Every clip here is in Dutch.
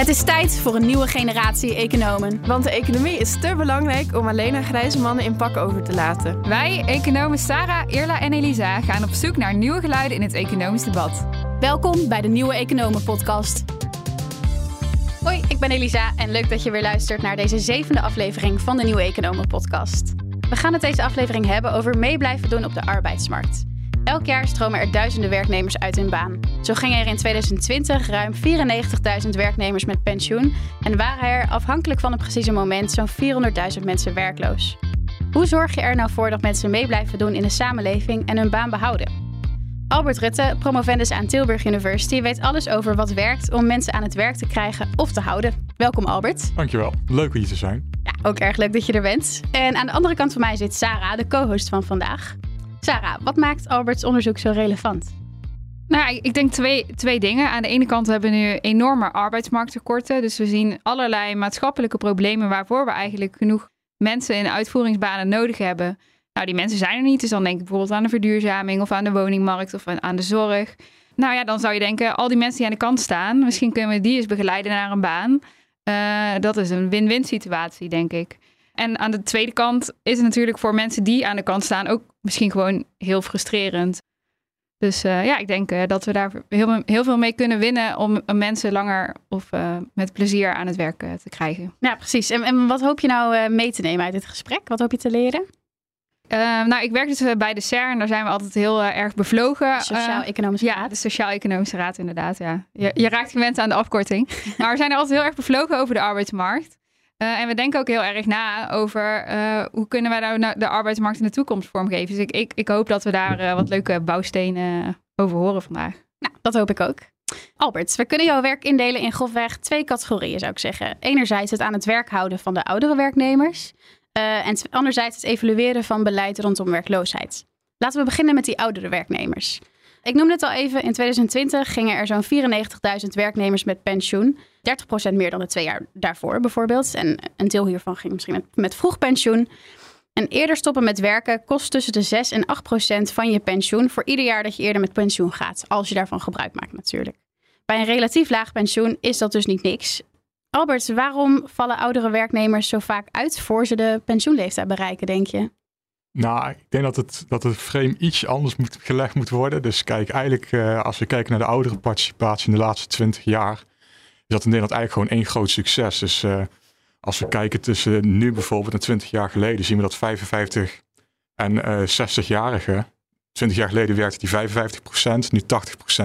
Het is tijd voor een nieuwe generatie economen. Want de economie is te belangrijk om alleen aan grijze mannen in pak over te laten. Wij, economen Sarah, Irla en Elisa, gaan op zoek naar nieuwe geluiden in het economisch debat. Welkom bij de Nieuwe Economen Podcast. Hoi, ik ben Elisa en leuk dat je weer luistert naar deze zevende aflevering van de Nieuwe Economen Podcast. We gaan het deze aflevering hebben over mee blijven doen op de arbeidsmarkt. Elk jaar stromen er duizenden werknemers uit hun baan. Zo gingen er in 2020 ruim 94.000 werknemers met pensioen en waren er afhankelijk van het precieze moment zo'n 400.000 mensen werkloos. Hoe zorg je er nou voor dat mensen mee blijven doen in de samenleving en hun baan behouden? Albert Rutte, promovendus aan Tilburg University, weet alles over wat werkt om mensen aan het werk te krijgen of te houden. Welkom Albert. Dankjewel, leuk om hier te zijn. Ja, ook erg leuk dat je er bent. En aan de andere kant van mij zit Sarah, de co-host van vandaag. Sarah, wat maakt Alberts onderzoek zo relevant? Nou, ik denk twee, twee dingen. Aan de ene kant hebben we nu enorme arbeidsmarkttekorten. Dus we zien allerlei maatschappelijke problemen waarvoor we eigenlijk genoeg mensen in uitvoeringsbanen nodig hebben. Nou, die mensen zijn er niet. Dus dan denk ik bijvoorbeeld aan de verduurzaming of aan de woningmarkt of aan de zorg. Nou ja, dan zou je denken, al die mensen die aan de kant staan, misschien kunnen we die eens begeleiden naar een baan. Uh, dat is een win-win situatie, denk ik. En aan de tweede kant is het natuurlijk voor mensen die aan de kant staan ook misschien gewoon heel frustrerend. Dus uh, ja, ik denk uh, dat we daar heel, heel, veel mee kunnen winnen om mensen langer of uh, met plezier aan het werk te krijgen. Ja, precies. En, en, wat hoop je nou mee te nemen uit dit gesprek? Wat hoop je te leren? nou, ik werk dus bij de CERN. Daar zijn we altijd heel erg bevlogen. Sociaal-Economische Raad. Ja, de Sociaal-Economische Raad inderdaad. Ja. Je, je raakt gewend aan de afkorting. maar we zijn er altijd heel erg bevlogen over de arbeidsmarkt. Uh, en we denken ook heel erg na over uh, hoe kunnen wij nou de arbeidsmarkt in de toekomst vormgeven. Dus ik, ik, ik hoop dat we daar uh, wat leuke bouwstenen over horen vandaag. Nou, dat hoop ik ook. Albert, we kunnen jouw werk indelen in grofweg twee categorieën, zou ik zeggen. Enerzijds het aan het werk houden van de oudere werknemers. en anderzijds het evalueren van beleid rondom werkloosheid. Laten we beginnen met die oudere werknemers. Ik noemde het al even, in 2020 gingen er zo'n 94.000 werknemers met pensioen. 30% meer dan de twee jaar daarvoor bijvoorbeeld. En een deel hiervan ging misschien met, met vroeg pensioen. En eerder stoppen met werken kost tussen de 6 en 8 procent van je pensioen voor ieder jaar dat je eerder met pensioen gaat. Als je daarvan gebruik maakt natuurlijk. Bij een relatief laag pensioen is dat dus niet niks. Albert, waarom vallen oudere werknemers zo vaak uit voor ze de pensioenleeftijd bereiken, denk je? Nou, ik denk dat het, dat het frame iets anders moet, gelegd moet worden. Dus kijk, eigenlijk uh, als we kijken naar de oudere participatie in de laatste 20 jaar, dat in Nederland eigenlijk gewoon één groot succes. Dus uh, als we kijken tussen nu bijvoorbeeld en 20 jaar geleden, zien we dat 55 en uh, 60-jarigen, 20 jaar geleden werkte die 55% nu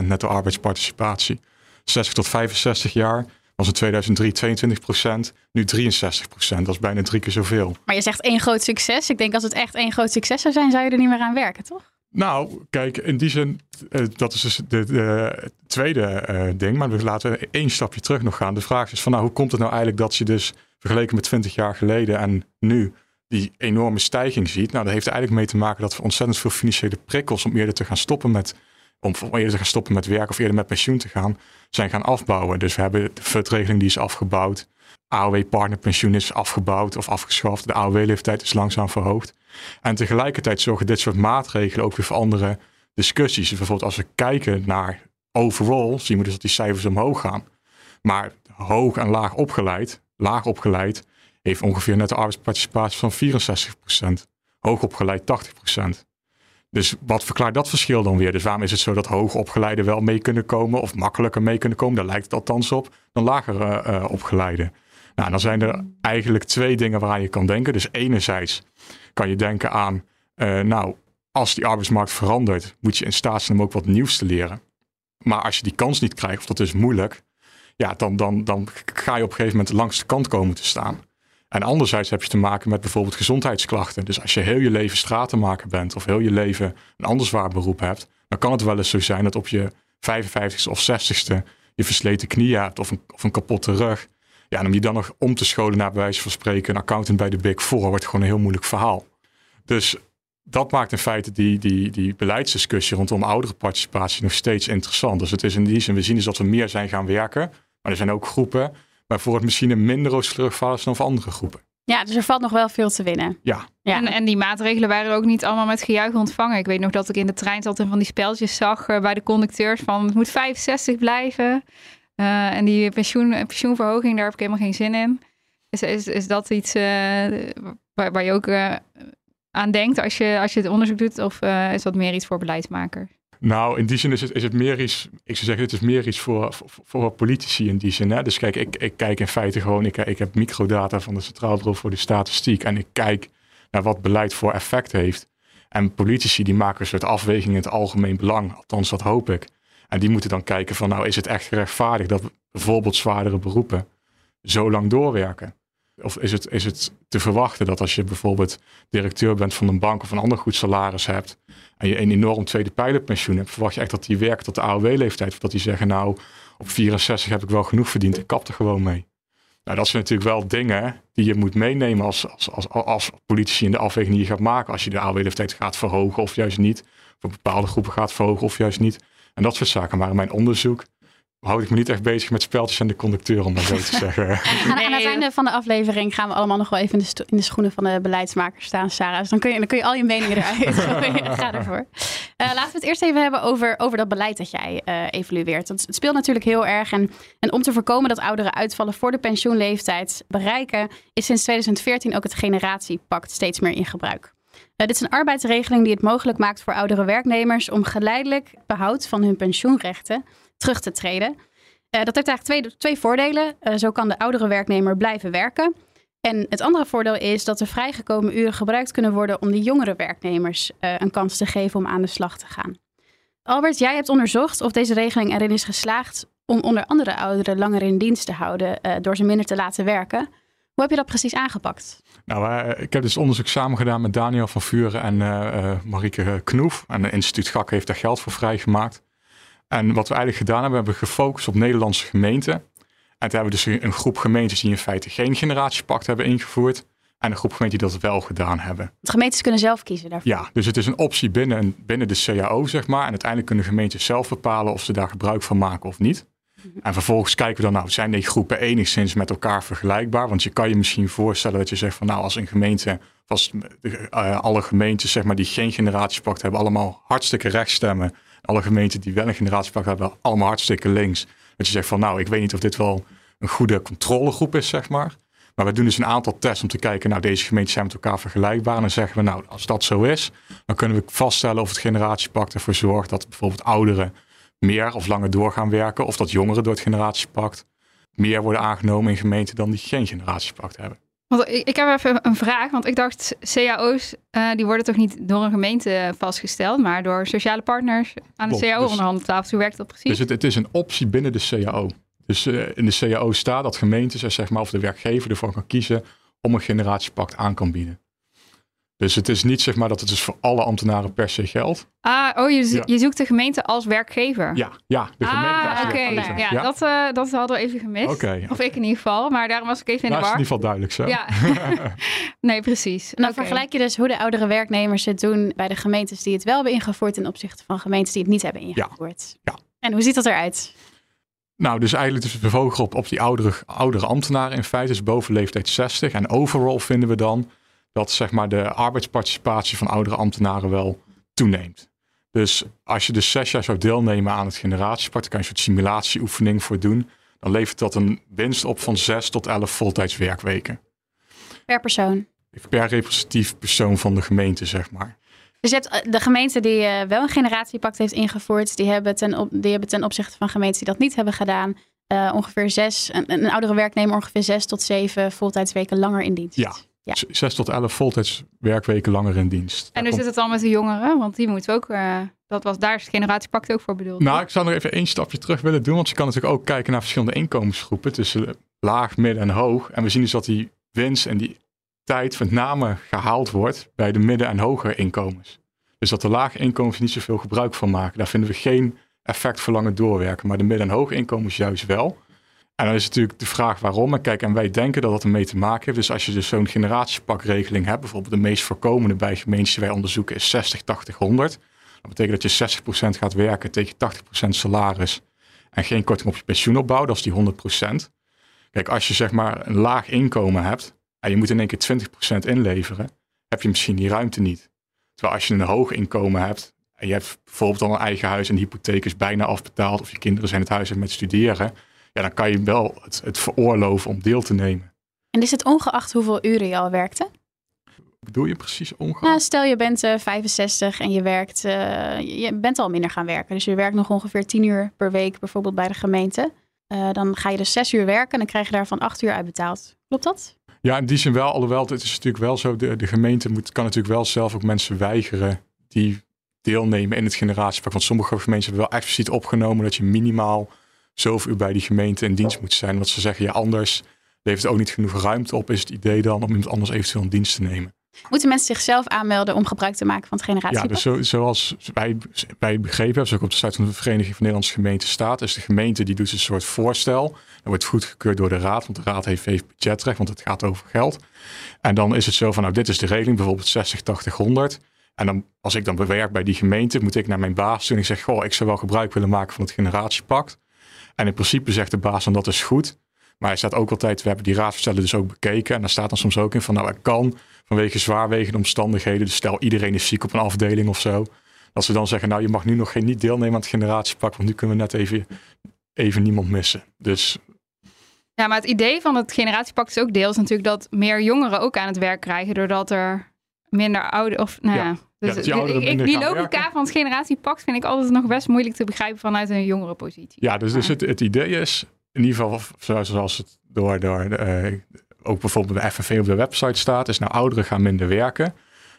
80% netto arbeidsparticipatie. 60 tot 65 jaar was in 2003 22 procent, nu 63 procent. Dat is bijna drie keer zoveel. Maar je zegt één groot succes. Ik denk als het echt één groot succes zou zijn, zou je er niet meer aan werken, toch? Nou, kijk, in die zin, uh, dat is dus de, de tweede uh, ding. Maar we laten één stapje terug nog gaan. De vraag is van, nou, hoe komt het nou eigenlijk dat je dus vergeleken met 20 jaar geleden en nu die enorme stijging ziet? Nou, dat heeft eigenlijk mee te maken dat we ontzettend veel financiële prikkels om eerder te gaan stoppen met om eerder te gaan stoppen met werk of eerder met pensioen te gaan, zijn gaan afbouwen. Dus we hebben de FUT-regeling die is afgebouwd. AOW-partnerpensioen is afgebouwd of afgeschaft. De AOW-leeftijd is langzaam verhoogd. En tegelijkertijd zorgen dit soort maatregelen ook weer voor andere discussies. Bijvoorbeeld als we kijken naar overall, zien we dus dat die cijfers omhoog gaan. Maar hoog en laag opgeleid, laag opgeleid, heeft ongeveer net de arbeidsparticipatie van 64%. Hoog opgeleid 80%. Dus wat verklaart dat verschil dan weer? Dus waarom is het zo dat hoogopgeleiden wel mee kunnen komen of makkelijker mee kunnen komen? Daar lijkt het althans op dan lager uh, opgeleiden. Nou, dan zijn er eigenlijk twee dingen waaraan je kan denken. Dus enerzijds kan je denken aan, uh, nou, als die arbeidsmarkt verandert, moet je in staat zijn om ook wat nieuws te leren. Maar als je die kans niet krijgt, of dat is moeilijk, ja, dan, dan, dan ga je op een gegeven moment langs de kant komen te staan. En anderzijds heb je te maken met bijvoorbeeld gezondheidsklachten. Dus als je heel je leven stratenmaker bent of heel je leven een ander zwaar beroep hebt, dan kan het wel eens zo zijn dat op je 55ste of 60ste je versleten knieën hebt of een, of een kapotte rug. Ja, en om je dan nog om te scholen naar bij wijze van spreken een accountant bij de Big Four wordt gewoon een heel moeilijk verhaal. Dus dat maakt in feite die, die, die beleidsdiscussie rondom oudere participatie nog steeds interessant. Dus het is in die zin, we zien dus dat we meer zijn gaan werken. Maar er zijn ook groepen waarvoor het misschien een minder rooskleurig verhaal is dan voor andere groepen. Ja, dus er valt nog wel veel te winnen. Ja. ja. En, en die maatregelen waren ook niet allemaal met gejuich ontvangen. Ik weet nog dat ik in de trein zat en van die speltjes zag uh, bij de conducteurs van het moet 65 blijven. Uh, en die pensioen, pensioenverhoging, daar heb ik helemaal geen zin in. Is, is, is dat iets uh, waar, waar, je ook uh, aan denkt als je, als je het onderzoek doet? Of is dat meer iets voor beleidsmakers? Nou, in die zin is het, is het meer iets, ik zou zeggen, het is meer iets voor, voor, voor politici in die zin. Dus kijk, ik, ik kijk in feite gewoon, ik, ik heb microdata van de Centraal Bureau voor de Statistiek en ik kijk naar wat beleid voor effect heeft. En politici die maken een soort afweging in het algemeen belang, althans dat hoop ik. En die moeten dan kijken van, nou is het echt gerechtvaardigd dat bijvoorbeeld zwaardere beroepen zo lang doorwerken? Of is het, is het te verwachten dat als je bijvoorbeeld directeur bent van een bank of een ander goed salaris hebt en je een enorm tweede pijlerpensioen hebt, verwacht je echt dat die werkt tot de AOW-leeftijd? Of dat die zeggen, nou, op 64 heb ik wel genoeg verdiend, ik kap er gewoon mee. Nou, dat zijn natuurlijk wel dingen die je moet meenemen als, als, als, als politici in de afweging die je gaat maken. Als je de AOW-leeftijd gaat verhogen of juist niet. Voor bepaalde groepen gaat verhogen of juist niet. En dat soort zaken. Maar in mijn onderzoek houd ik me niet echt bezig met speltjes en de conducteur, om dat zo te zeggen. aan, aan, het einde van de aflevering gaan we allemaal nog wel even in de, in de schoenen van de beleidsmakers staan, Sarah. Dus dan kun je, dan kun je al je meningen eruit. Ga ervoor. Uh, laten we het eerst even hebben over, over dat beleid dat jij uh, evalueert. Want het speelt natuurlijk heel erg. En, en om te voorkomen dat ouderen uitvallen voor de pensioenleeftijd bereiken, is sinds 2014 ook het generatiepact steeds meer in gebruik. Dit is een arbeidsregeling die het mogelijk maakt voor oudere werknemers om geleidelijk behoud van hun pensioenrechten terug te treden. Uh, dat heeft eigenlijk twee, twee voordelen. Uh, zo kan de oudere werknemer blijven werken. En het andere voordeel is dat de vrijgekomen uren gebruikt kunnen worden om de jongere werknemers uh, een kans te geven om aan de slag te gaan. Albert, jij hebt onderzocht of deze regeling erin is geslaagd om onder andere ouderen langer in dienst te houden door ze minder te laten werken. Hoe heb je dat precies aangepakt? Nou, ik heb dus onderzoek samen gedaan met Daniel van Vuren en Marieke Knoef. En het instituut GAK heeft daar geld voor vrijgemaakt. En wat we eigenlijk gedaan hebben, hebben we gefocust op Nederlandse gemeenten. En toen hebben we dus een groep gemeentes die in feite geen generatiepact hebben ingevoerd. En een groep gemeenten die dat wel gedaan hebben. De gemeentes kunnen zelf kiezen daarvoor? Ja, dus het is een optie binnen, binnen de CAO, zeg maar. En uiteindelijk kunnen gemeentes zelf bepalen of ze daar gebruik van maken of niet. En vervolgens kijken we dan, nou, zijn die groepen enigszins met elkaar vergelijkbaar? Want je kan je misschien voorstellen dat je zegt van, nou, als een gemeente, als uh, alle gemeentes, zeg maar, die geen generatiepact hebben, allemaal hartstikke recht stemmen alle gemeenten die wel een generatiepak hebben, allemaal hartstikke links. Dat je zegt van nou, ik weet niet of dit wel een goede controlegroep is, zeg maar. Maar we doen dus een aantal tests om te kijken, nou deze gemeenten zijn met elkaar vergelijkbaar. En dan zeggen we nou, als dat zo is, dan kunnen we vaststellen of het generatiepact ervoor zorgt dat bijvoorbeeld ouderen meer of langer door gaan werken. Of dat jongeren door het generatiepact meer worden aangenomen in gemeenten dan die geen generatiepact hebben. Want ik, ik heb even een vraag, want ik dacht CAO's, uh, eh, die worden toch niet door een gemeente vastgesteld, maar door sociale partners aan de CAO-onderhandeltafel. Dus, Hoe werkt dat precies? Dus het, het, is een optie binnen de CAO. Dus uh, in de CAO staat dat gemeentes, zeg maar, of de werkgever ervoor kan kiezen om een generatiepact aan kan bieden. Dus het is niet zeg maar dat het dus voor alle ambtenaren per se geldt. Ah, oh, je, je zoekt de gemeente als werkgever. Ja, ja de gemeente ah, als werkgever. Ja, ja, Dat, uh, dat hadden we even gemist. Okay. Of ik in ieder geval, maar daarom was ik even in nou, de war. is in ieder geval duidelijk zo. Ja. nee, precies. En dan okay. vergelijk je dus hoe de oudere werknemers het doen bij de gemeentes die het wel hebben ingevoerd ten opzichte van gemeentes die het niet hebben ingevoerd. Ja. En hoe ziet dat eruit? Nou, dus eigenlijk dus bewogen op, op die oudere, oudere ambtenaren in feite, dus boven leeftijd 60. En overal vinden we dan dat zeg maar, de arbeidsparticipatie van oudere ambtenaren wel toeneemt. Dus als je dus zes jaar zou deelnemen aan het generatiepact, kan je een soort simulatieoefening voor doen. Dan levert dat een winst op van zes tot elf voltijds werkweken. Per persoon? Per representatief persoon van de gemeente, zeg maar. Dus je hebt eh, de gemeente die uh, wel een generatiepact heeft ingevoerd, die hebben, ten op, die hebben ten opzichte van gemeenten die dat niet hebben gedaan, uh, ongeveer zes, een, een, oudere werknemer ongeveer zes tot zeven voltijdsweken langer in dienst. Ja, ja. 6 tot 11 voltijds werkweken langer in dienst. En hoe zit het dan met de jongeren? Want die moeten ook, uh, dat was, daar is het generatiepact ook voor bedoeld. Nou, ik zou nog even één stapje terug willen doen. Want je kan natuurlijk ook kijken naar verschillende inkomensgroepen. Tussen laag, midden en hoog. En we zien dus dat die winst en die tijd met name gehaald wordt bij de midden- en hogere inkomens. Dus dat de lage inkomens niet zoveel gebruik van maken. Daar vinden we geen effect voor langer doorwerken. Maar de midden- en hoge inkomens juist wel. En dan is natuurlijk de vraag waarom. En kijk, en wij denken dat dat ermee te maken heeft. Dus als je dus zo'n generatiepakregeling hebt, bijvoorbeeld de meest voorkomende bij gemeentes die wij onderzoeken is 60, 80, 100. Dat betekent dat je 60% gaat werken tegen 80% salaris en geen korting op je pensioenopbouw, dat is die 100%. Kijk, als je zeg maar een laag inkomen hebt en je moet in één keer 20% inleveren, heb je misschien die ruimte niet. Terwijl als je een hoog inkomen hebt en je hebt bijvoorbeeld al een eigen huis en de hypotheek is bijna afbetaald of je kinderen zijn het huis uit met studeren, ja, dan kan je wel het, het veroorloven om deel te nemen. En is het ongeacht hoeveel uren je al werkte? Bedoel je precies ongeacht? Nou, stel je bent uh, 65 en je werkt, uh, je bent al minder gaan werken. Dus je werkt nog ongeveer 10 uur per week bijvoorbeeld bij de gemeente. Uh, dan ga je dus 6 uur werken en dan krijg je daarvan 8 uur uitbetaald. Klopt dat? Ja, in die zin wel. Alhoewel, het is natuurlijk wel zo. De, de gemeente moet, kan natuurlijk wel zelf ook mensen weigeren die deelnemen in het generatiepak. Want sommige gemeenten hebben wel expliciet opgenomen dat je minimaal zoveel uur bij die gemeente in dienst moet zijn. Want ze zeggen, ja, anders levert het ook niet genoeg ruimte op. Is het idee dan om iemand anders eventueel in dienst te nemen? Moeten mensen zichzelf aanmelden om gebruik te maken van het generatiepak? Ja, dus zo, zoals wij, wij begrepen hebben, zoals ook op de site van de Vereniging van Nederlandse Gemeenten staat, is de gemeente die doet een soort voorstel. Dat wordt goedgekeurd door de raad, want de raad heeft, heeft budgetrecht, want het gaat over geld. En dan is het zo van, nou dit is de regeling, bijvoorbeeld 60, 80, 100. En dan, als ik dan bewerk bij die gemeente, moet ik naar mijn baas toe en ik zeg, goh, ik zou wel gebruik willen maken van het generatiepact. En in principe zegt de baas dan dat is goed. Maar hij staat ook altijd, we hebben die raadverstellen dus ook bekeken. En daar staat dan soms ook in van, nou, het kan vanwege zwaarwegende omstandigheden. Dus stel iedereen is ziek op een afdeling of zo. Dat ze dan zeggen, nou, je mag nu nog geen niet deelnemen aan het generatiepak, want nu kunnen we net even, even niemand missen. Dus ja, maar het idee van het generatiepak is ook deels natuurlijk dat meer jongeren ook aan het werk krijgen, doordat er minder ouder of nou ja. Dus die, ik, die logica van het generatiepact vind ik altijd nog best moeilijk te begrijpen vanuit een jongere positie. Ja, dus, dus het, het idee is, in ieder geval zoals het door, door uh, ook bijvoorbeeld de FNV op de website staat, is nou ouderen gaan minder werken.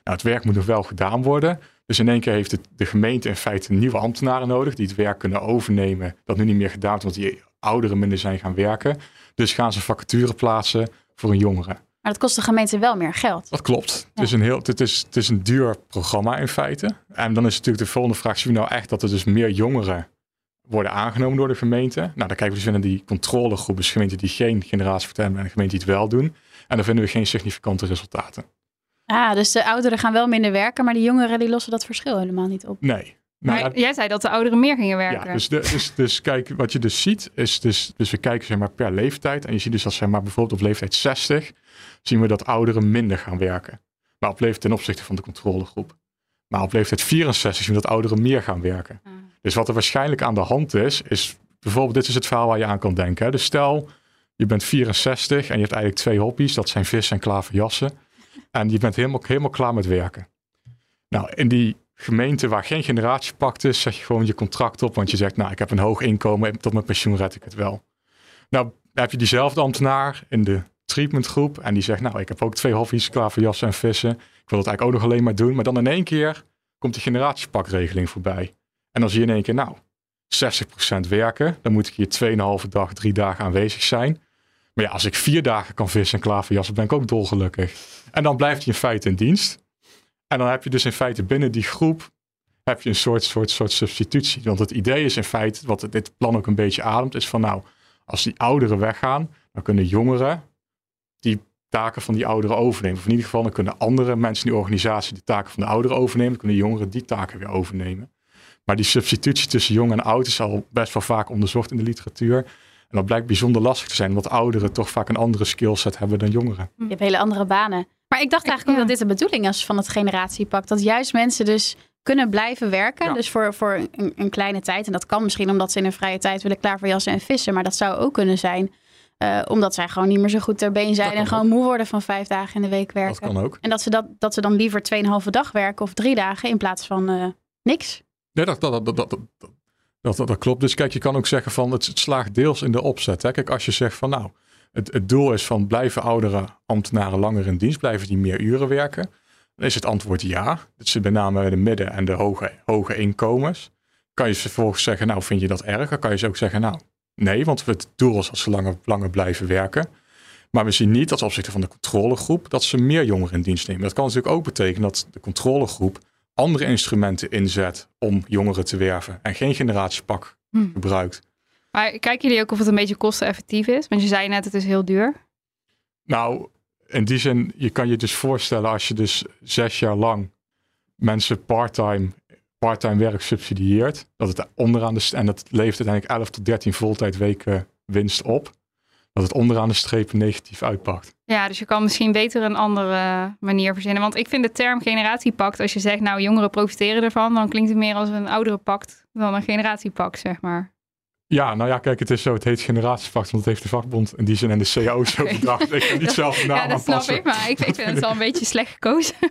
Nou, het werk moet nog wel gedaan worden. Dus in één keer heeft het, de gemeente in feite nieuwe ambtenaren nodig die het werk kunnen overnemen. Dat nu niet meer gedaan wordt, omdat die ouderen minder zijn gaan werken. Dus gaan ze vacature plaatsen voor een jongere. Maar dat kost de gemeente wel meer geld. Dat klopt. Het, is een heel, het, is, het is een duur programma in feite. En dan is natuurlijk de volgende vraag: zien we nou echt dat er dus meer jongeren worden aangenomen door de gemeente? Nou, dan kijken we dus naar die controlegroep, dus gemeenten die geen generatievertellen hebben en gemeenten die het wel doen. En dan vinden we geen significante resultaten. Ah, dus de ouderen gaan wel minder werken, maar de jongeren die lossen dat verschil helemaal niet op. Nee, maar jij zei dat de ouderen meer gingen werken. Ja, dus, de, dus, dus kijk, wat je dus ziet, is dus, dus we kijken zeg maar per leeftijd. En je ziet dus dat zeg maar bijvoorbeeld op leeftijd 60, zien we dat ouderen minder gaan werken. Maar op leeftijd ten opzichte van de controlegroep. Maar op leeftijd 64 zien we dat ouderen meer gaan werken. Ah. Dus wat er waarschijnlijk aan de hand is, is bijvoorbeeld, dit is het verhaal waar je aan kan denken. Dus stel, je bent 64 en je hebt eigenlijk twee hobby's. Dat zijn vis en klaverjassen. En je bent helemaal, helemaal klaar met werken. Nou, in die gemeente waar geen generatiepact is, zeg je gewoon je contract op. Want je zegt, nou, ik heb een hoog inkomen, tot mijn pensioen red ik het wel. Nou, heb je diezelfde ambtenaar in de treatmentgroep. En die zegt, nou, ik heb ook twee hobby's, klaverjassen en vissen. Ik wil dat eigenlijk ook nog alleen maar doen. Maar dan in één keer komt de generatiepakregeling voorbij. En dan zie je in één keer, nou, 60% werken. Dan moet ik hier 2,5 dag, drie dagen aanwezig zijn. Maar ja, als ik vier dagen kan vissen en klaverjassen, ben ik ook dolgelukkig. En dan blijft hij in feite in dienst. En dan heb je dus in feite binnen die groep heb je een soort, soort, soort substitutie. Want het idee is in feite, wat dit plan ook een beetje ademt, is van nou, als die ouderen weggaan, dan kunnen jongeren die taken van die ouderen overnemen. Of in ieder geval, dan kunnen andere mensen in die organisatie de taken van de ouderen overnemen. Dan kunnen jongeren die taken weer overnemen. Maar die substitutie tussen jong en oud is al best wel vaak onderzocht in de literatuur. En dat blijkt bijzonder lastig te zijn, omdat ouderen toch vaak een andere skillset hebben dan jongeren. Je hebt hele andere banen. Maar ik dacht eigenlijk ook dat dit de bedoeling is van het generatiepak. Dat juist mensen dus kunnen blijven werken. Dus voor, voor een, een, kleine tijd. En dat kan misschien omdat ze in hun vrije tijd willen klaverjassen en vissen. Maar dat zou ook kunnen zijn uh, omdat zij gewoon niet meer zo goed ter been zijn. En gewoon moe worden van vijf dagen in de week werken. Dat kan ook. En dat ze, dat, dat ze dan liever 2,5 dag werken of drie dagen in plaats van uh, niks. Nee, dat, dat, dat, dat, dat, dat, klopt. Dus kijk, je kan ook zeggen van het, het slaagt deels in de opzet. Hè? Kijk, als je zegt van nou, het, het doel is van blijven oudere ambtenaren langer in dienst, blijven die meer uren werken? Dan is het antwoord ja. Dat zit met name de midden- en de hoge, hoge inkomens. Kan je vervolgens zeggen, nou vind je dat erg? Dan kan je ze ook zeggen, nou nee, want het doel is dat ze langer, langer blijven werken. Maar we zien niet dat opzichte van de controlegroep dat ze meer jongeren in dienst nemen. Dat kan natuurlijk ook betekenen dat de controlegroep andere instrumenten inzet om jongeren te werven en geen generatiepak hm. gebruikt. Maar kijken jullie ook of het een beetje kosteneffectief is? Want je zei net, het is heel duur. Nou, in die zin, je kan je dus voorstellen als je dus zes jaar lang mensen parttime parttime werk subsidieert, dat het onderaan de en dat levert uiteindelijk 11 tot 13 voltijdweken winst op, dat het onderaan de streep negatief uitpakt. Ja, dus je kan misschien beter een andere manier verzinnen. Want ik vind de term generatiepact, als je zegt nou jongeren profiteren ervan, dan klinkt het meer als een oudere pact dan een generatiepact, zeg maar. Ja, nou ja, kijk, het is zo. Het heet generatievak, want het heeft de vakbond in die zin en de CAO zo Oké. bedacht. Ik kan niet zelf de naam ja, dat snap ik, maar ik, ik vind het wel een beetje slecht gekozen.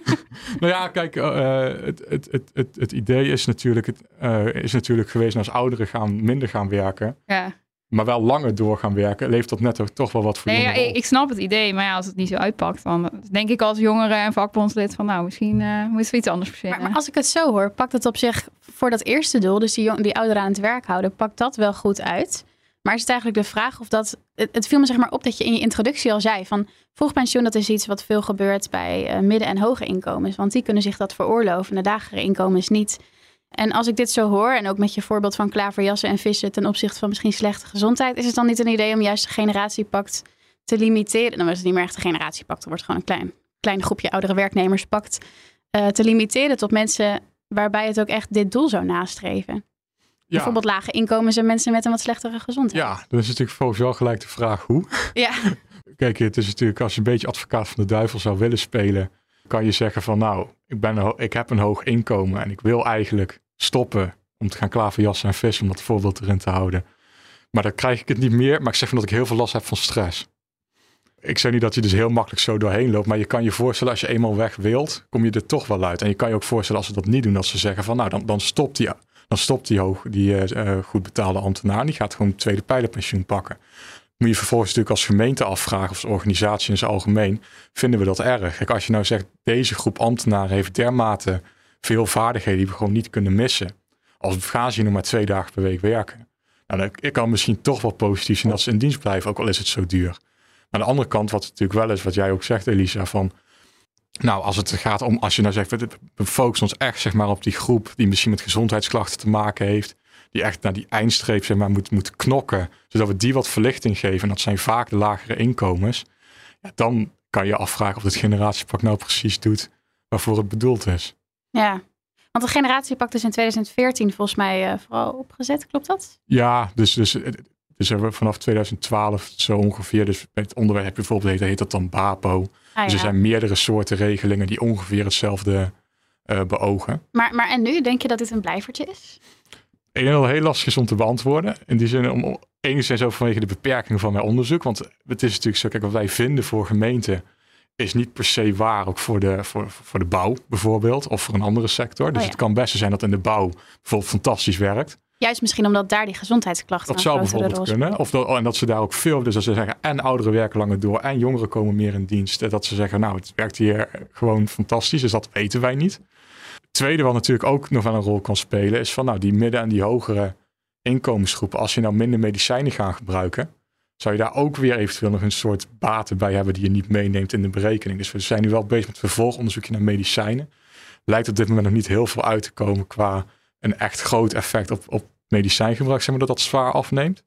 Nou ja, kijk, eh, het, het, het, het, het idee is natuurlijk, het, eh, is natuurlijk geweest als ouderen gaan, minder gaan werken, Ja. maar wel langer door gaan werken, levert dat netto toch wel wat voor Nee, ja, ik snap het idee, maar ja, als het niet zo uitpakt, dan denk ik als jongere en vakbondslid van nou, misschien eh moeten we iets anders verzinnen. Maar, maar als ik het zo hoor, pakt het op zich voor dat eerste doel, dus die, ouderen aan het werk houden, pakt dat wel goed uit. Maar is het eigenlijk de vraag of dat. Het, viel me zeg maar op dat je in je introductie al zei van vroegpensioen, dat is iets wat veel gebeurt bij eh, midden- en hoge inkomens. Want die kunnen zich dat veroorloven, de lagere inkomens niet. En als ik dit zo hoor, en ook met je voorbeeld van klaverjassen en vissen ten opzichte van misschien slechte gezondheid, is het dan niet een idee om juist de generatiepact te limiteren? Dan is het niet meer echt een generatiepact, dan wordt gewoon een klein, klein groepje oudere werknemers pakt. eh, te limiteren tot mensen waarbij het ook echt dit doel zou nastreven. Ja, Bijvoorbeeld lage inkomens en mensen met een wat slechtere gezondheid. ja, dan is natuurlijk volgens wel gelijk de vraag hoe. Ja. Kijk, het is natuurlijk als je een beetje advocaat van de duivel zou willen spelen, kan je zeggen van nou, ik, ben ik heb een hoog inkomen en ik wil eigenlijk stoppen om te gaan klaverjassen en vissen, om dat voorbeeld erin te houden. Maar dan krijg ik het niet meer, maar ik zeg van dat ik heel veel last heb van stress. Ik zeg niet dat je dus heel makkelijk zo doorheen loopt, maar je kan je voorstellen als je eenmaal weg wilt, kom je er toch wel uit. En je kan je ook voorstellen als ze dat niet doen, dat ze zeggen van nou, dan, dan stopt die, dan stopt die, hoog, die eh, goed betaalde ambtenaar, die gaat gewoon het tweede pijlerpensioen pakken moet je vervolgens natuurlijk als gemeente afvragen of als organisatie in zijn algemeen, vinden we dat erg? Kijk, als je nou zegt, deze groep ambtenaren heeft dermate veel vaardigheden die we gewoon niet kunnen missen. Als gaan ze hier nog maar twee dagen per week werken. Nou, dan ik kan misschien toch wel positief zijn dat ze in dienst blijven, ook al is het zo duur. Aan de andere kant, wat natuurlijk wel is, wat jij ook zegt, Elisa, van nou, als het gaat om, als je nou zegt, we focussen ons echt zeg maar, op die groep die misschien met gezondheidsklachten te maken heeft, die echt naar die eindstreep zeg maar, moet, moet knokken, zodat we die wat verlichting geven. En dat zijn vaak de lagere inkomens. Ja, dan kan je afvragen of het generatiepak nou precies doet waarvoor het bedoeld is. ja. Want de generatiepact is in 2014 volgens mij eh, vooral opgezet, klopt dat? Ja, dus, dus, dus hebben we vanaf 2012 zo ongeveer, dus het onderwijs heb je bijvoorbeeld, heet, dat dan BAPO. Ah, Dus er zijn meerdere soorten regelingen die ongeveer hetzelfde eh, beogen. maar, maar en nu, denk je dat dit een blijvertje is? Ik denk dat het heel lastig is om te beantwoorden. In die zin, om, enigszins ook vanwege de beperking van mijn onderzoek. Want het is natuurlijk zo, kijk, wat wij vinden voor gemeenten is niet per se waar, ook voor de, voor, voor de bouw bijvoorbeeld, of voor een andere sector. Dus Oh ja. het kan best zijn dat in de bouw bijvoorbeeld fantastisch werkt. Juist misschien omdat daar die gezondheidsklachten Dat zou bijvoorbeeld kunnen. Of dat, en dat ze daar ook veel, dus dat ze zeggen, en ouderen werken langer door, en jongeren komen meer in dienst. En dat ze zeggen, nou, het werkt hier gewoon fantastisch, dus dat weten wij niet. Het tweede wat natuurlijk ook nog wel een rol kan spelen, is van nou, die midden- en die hogere inkomensgroepen, als je nou minder medicijnen gaat gebruiken, zou je daar ook weer eventueel nog een soort baten bij hebben die je niet meeneemt in de berekening. Dus we zijn nu wel bezig met vervolgonderzoekje naar medicijnen. Lijkt op dit moment nog niet heel veel uit te komen qua een echt groot effect op, op medicijngebruik, zeg maar, dat dat zwaar afneemt.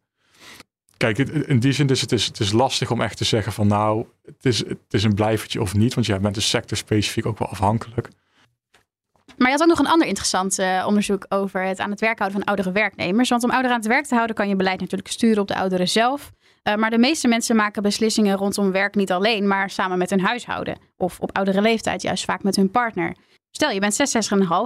Kijk, in die zin dus het is het is lastig om echt te zeggen van nou, het is, het is een blijvertje of niet, want jij bent de sector specifiek ook wel afhankelijk. Maar je had ook nog een ander interessant eh, onderzoek over het aan het werk houden van oudere werknemers. Want om ouderen aan het werk te houden kan je beleid natuurlijk sturen op de ouderen zelf. Eh, maar de meeste mensen maken beslissingen rondom werk niet alleen, maar samen met hun huishouden. Of op oudere leeftijd, juist vaak met hun partner. Stel, je bent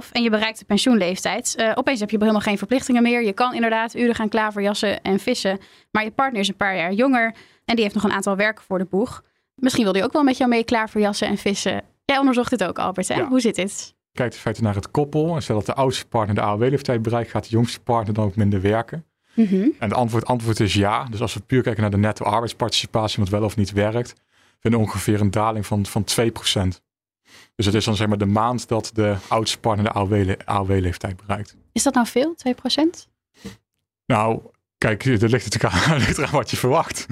66,5 en je bereikt de pensioenleeftijd. Eh, opeens heb je helemaal geen verplichtingen meer. Je kan inderdaad uren gaan klaverjassen en vissen. Maar je partner is een paar jaar jonger en die heeft nog een aantal werken voor de boeg. Misschien wil die ook wel met jou mee klaverjassen en vissen. Jij onderzocht dit ook, Albert. Hè? Ja. Hoe zit dit? Kijkt in feite naar het koppel en stel dat de oudste partner de AOW-leeftijd bereikt, gaat de jongste partner dan ook minder werken. Mhm. En het antwoord, antwoord is ja. Dus als we puur kijken naar de netto arbeidsparticipatie, wat wel of niet werkt, vinden we ongeveer een daling van, van 2%. Dus het is dan zeg maar de maand dat de oudste partner de AOW AOW-leeftijd bereikt. Is dat nou veel, 2%? Nou, kijk, er ligt natuurlijk aan, ligt wat je verwacht.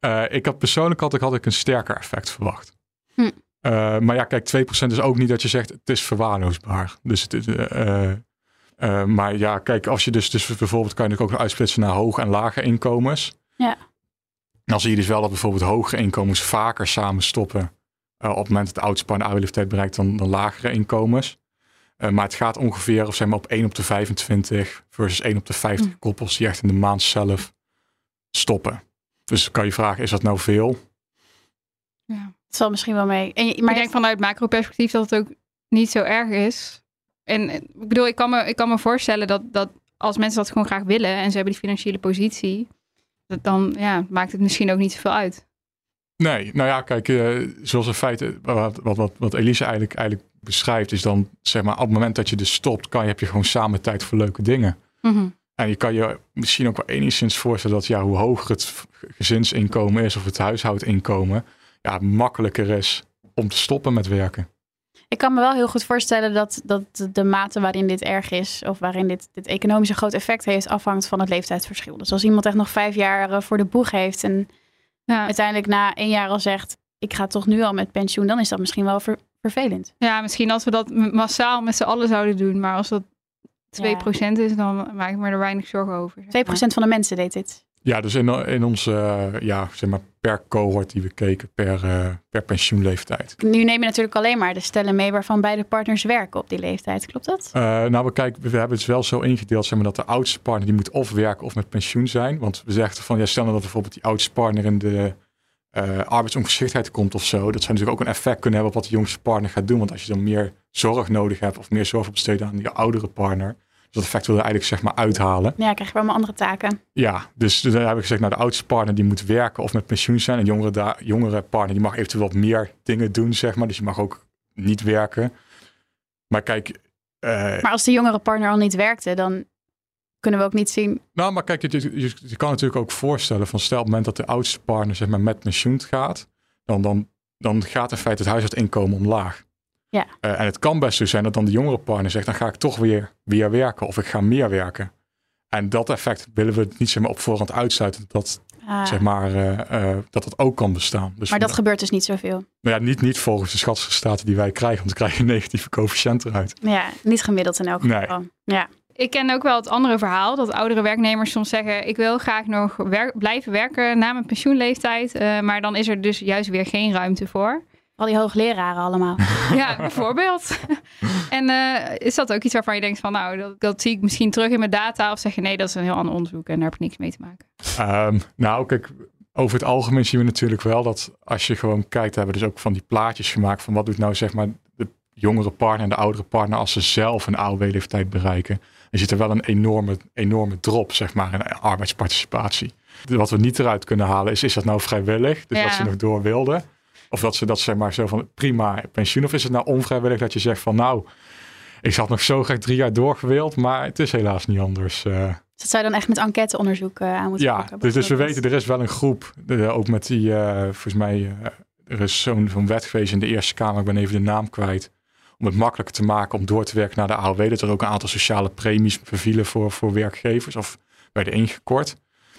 Eh, ik had persoonlijk had ik, had ik een sterker effect verwacht. Hm. Eh, maar ja, kijk, 2% is ook niet dat je zegt het is verwaarloosbaar. Dus het is, eh, maar ja, kijk, als je dus, dus bijvoorbeeld kan je ook uitsplitsen naar hoge en lage inkomens. Ja. Dan zie je dus wel dat bijvoorbeeld hoge inkomens vaker samen stoppen eh, op het moment dat de oudste partner de leeftijd bereikt dan, dan lagere inkomens. Eh, maar het gaat ongeveer of zeg maar, op 1 op de 25 versus 1 op de 50 Hm. koppels die echt in de maand zelf stoppen. Dus kan je vragen, is dat nou veel? Ja. Het zal misschien wel mee. En je, maar Maar ik denk vanuit macro-perspectief dat het ook niet zo erg is. En eh, ik bedoel, ik kan me, ik kan me voorstellen dat, dat als mensen dat gewoon graag willen en ze hebben die financiële positie, dat dan ja, maakt het misschien ook niet zoveel uit. Nee, nou ja, kijk, uh, zoals in feite, wat, wat, wat, wat Elise eigenlijk, eigenlijk beschrijft, is dan zeg maar op het moment dat je dus stopt, kan je, heb je gewoon samen tijd voor leuke dingen. Mm En je kan je misschien ook wel enigszins voorstellen dat ja, hoe hoger het gezinsinkomen is of het huishoudinkomen, ja, makkelijker is om te stoppen met werken. Ik kan me wel heel goed voorstellen dat, dat de mate waarin dit erg is, of waarin dit, dit economische groot effect heeft, afhangt van het leeftijdsverschil. Dus als iemand echt nog vijf jaar eh, voor de boeg heeft en Ja, uiteindelijk na één jaar al zegt, ik ga toch nu al met pensioen, dan is dat misschien wel ver- vervelend. ja misschien als we dat massaal met z'n allen zouden doen, maar als dat 2% is, dan maak ik me er weinig zorgen over. 2% van de mensen deed dit. Ja, dus in, in onze, eh, ja, zeg maar per cohort die we keken, per, eh, per pensioenleeftijd. Nu neem je natuurlijk alleen maar de stellen mee waarvan beide partners werken op die leeftijd. Klopt dat? Eh, nou, we, kijken, we hebben het wel zo ingedeeld zeg maar, dat de oudste partner die moet of werken of met pensioen zijn. Want we zeggen van, ja, stel nou dat bijvoorbeeld die oudste partner in de arbeidsongeschiktheid komt of zo. Dat zou natuurlijk ook een effect kunnen hebben op wat de jongste partner gaat doen. Want als je dan meer zorg nodig hebt of meer zorg besteden aan die oudere partner. Dus dat effect wil je eigenlijk zeg maar uithalen. Ja, krijg je wel mijn andere taken. Ja, dus dan heb ik gezegd, nou de oudste partner die moet werken of met pensioen zijn. En jongere, da- jongere partner die mag eventueel wat meer dingen doen, zeg maar. Dus je mag ook niet werken. Maar kijk... eh, Maar als de jongere partner al niet werkte, dan kunnen we ook niet zien. Nou, maar kijk, je, je, je kan natuurlijk ook voorstellen van stel op het moment dat de oudste partner zeg maar met pensioen gaat, dan, dan, dan gaat in feite het huishoudinkomen omlaag. Ja. Eh, en het kan best zo zijn dat dan de jongere partner zegt, dan ga ik toch weer, weer werken of ik ga meer werken. En dat effect willen we niet zeg maar, op voorhand uitsluiten dat, Ah, zeg maar, eh, eh, dat dat ook kan bestaan. Dus maar dat gebeurt dus niet zoveel. nou ja, niet, niet volgens de schatsresultaten die wij krijgen, want dan krijg je een negatieve coëfficiënt eruit. Ja, niet gemiddeld in elk Nee. geval. Ja. Ik ken ook wel het andere verhaal dat oudere werknemers soms zeggen: Ik wil graag nog wer- blijven werken na mijn pensioenleeftijd. eh, maar dan is er dus juist weer geen ruimte voor. Al die hoogleraren allemaal. Ja, bijvoorbeeld. en eh, is dat ook iets waarvan je denkt: van nou, dat, dat zie ik misschien terug in mijn data? Of zeg je nee, dat is een heel ander onderzoek en daar heb ik niks mee te maken? Ehm, nou, kijk, over het algemeen zien we natuurlijk wel dat als je gewoon kijkt, hebben we dus ook van die plaatjes gemaakt van wat doet nou zeg maar de jongere partner en de oudere partner als ze zelf een AOW-leeftijd bereiken. Je ziet er wel een enorme, enorme drop, zeg maar, in arbeidsparticipatie. Wat we niet eruit kunnen halen is, is dat nou vrijwillig? Dus Ja. dat ze nog door wilden? Of dat ze dat zeg maar zo van prima pensioen? Of is het nou onvrijwillig dat je zegt van nou, ik had nog zo graag drie jaar doorgewild, maar het is helaas niet anders. eh. Dus dat zou je dan echt met enquêteonderzoek eh, aan moeten Ja, pakken, dus, dus we weten, er is wel een groep, ook met die, eh, volgens mij, er is zo'n zo'n wet geweest in de Eerste Kamer, ik ben even de naam kwijt, om het makkelijker te maken om door te werken naar de AOW. Dat er ook een aantal sociale premies vervielen voor, voor werkgevers of werden ingekort.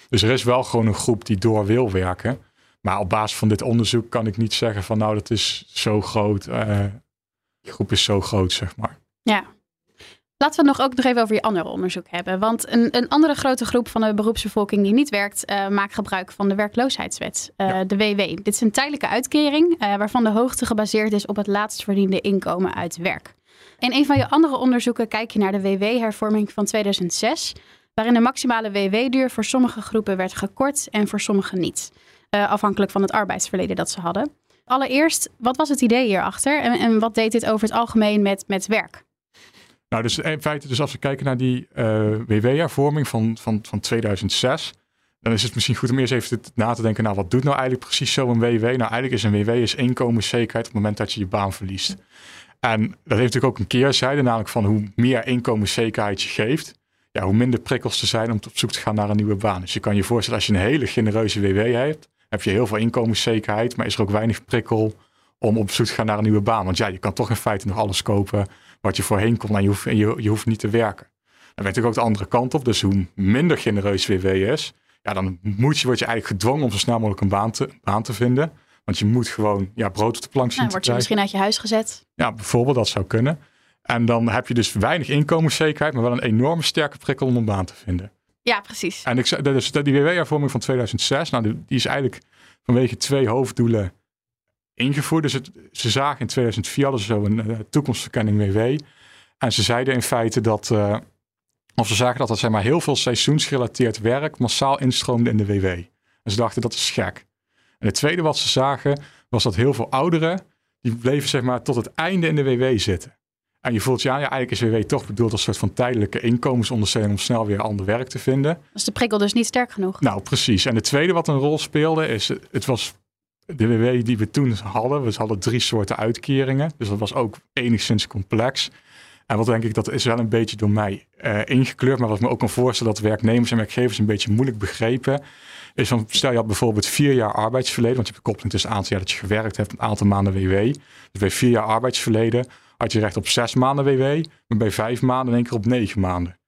Dus er is wel gewoon een groep die door wil werken. Maar op basis van dit onderzoek kan ik niet zeggen van nou, dat is zo groot. eh, die groep is zo groot, zeg maar. Ja. Laten we het nog ook nog even over je andere onderzoek hebben. Want een, een andere grote groep van de beroepsbevolking die niet werkt, eh, maakt gebruik van de werkloosheidswet, eh, Ja. de WW. Dit is een tijdelijke uitkering waarvan de hoogte gebaseerd is op het laatst verdiende inkomen uit werk. In een van je andere onderzoeken kijk je naar de WW-hervorming van 2006, waarin de maximale WW-duur voor sommige groepen werd gekort en voor sommige niet. Eh, afhankelijk van het arbeidsverleden dat ze hadden. Allereerst, wat was het idee hierachter en, en wat deed dit over het algemeen met, met werk? Nou, dus in feite, dus als we kijken naar die eh, WW-hervorming van, van, van 2006, dan is het misschien goed om eerst even na te denken, nou, wat doet nou eigenlijk precies zo'n WW? Nou, eigenlijk is een WW is inkomenszekerheid op het moment dat je je baan verliest. En dat heeft natuurlijk ook een keerzijde, namelijk van hoe meer inkomenszekerheid je geeft, ja, hoe minder prikkels er zijn om op zoek te gaan naar een nieuwe baan. Dus je kan je voorstellen, als je een hele genereuze WW hebt, heb je heel veel inkomenszekerheid, maar is er ook weinig prikkel om op zoek te gaan naar een nieuwe baan. Want ja, je kan toch in feite nog alles kopen wat je voorheen kon en je hoeft, en je, je hoeft niet te werken. Dan weet ik ook de andere kant op. Dus hoe minder genereus WW is, ja, dan moet je, word je eigenlijk gedwongen om zo snel mogelijk een baan te, baan te vinden. Want je moet gewoon ja, brood op de plank zien Nou, te word je krijgen. misschien uit je huis gezet. Ja, bijvoorbeeld, dat zou kunnen. En dan heb je dus weinig inkomenszekerheid, maar wel een enorme sterke prikkel om een baan te vinden. Ja, precies. En ik, dus die WW-hervorming van 2006, nou, die is eigenlijk vanwege twee hoofddoelen ingevoerd. Dus ze zagen in 2004 hadden ze zo een eh, toekomstverkenning WW. En ze zeiden in feite dat, eh, of ze zagen dat er zeg maar, heel veel seizoensgerelateerd werk massaal instroomde in de WW. En ze dachten dat is gek. En het tweede wat ze zagen was dat heel veel ouderen, die bleven zeg maar tot het einde in de WW zitten. En je voelt aan, ja, eigenlijk is WW toch bedoeld als een soort van tijdelijke inkomensondersteuning om snel weer ander werk te vinden. is de prikkel dus niet sterk genoeg. Nou, precies. En de tweede wat een rol speelde is, het was de WW die we toen hadden. We hadden drie soorten uitkeringen, dus dat was ook enigszins complex. En wat denk ik, dat is wel een beetje door mij uh, ingekleurd, maar wat me ook kan voorstellen dat werknemers en werkgevers een beetje moeilijk begrepen, is van, stel je had bijvoorbeeld vier jaar arbeidsverleden, want je hebt een koppeling tussen het aantal jaar dat je gewerkt hebt, een aantal maanden WW. Dus bij vier jaar arbeidsverleden had je recht op zes maanden WW, maar bij vijf maanden in één keer op negen maanden.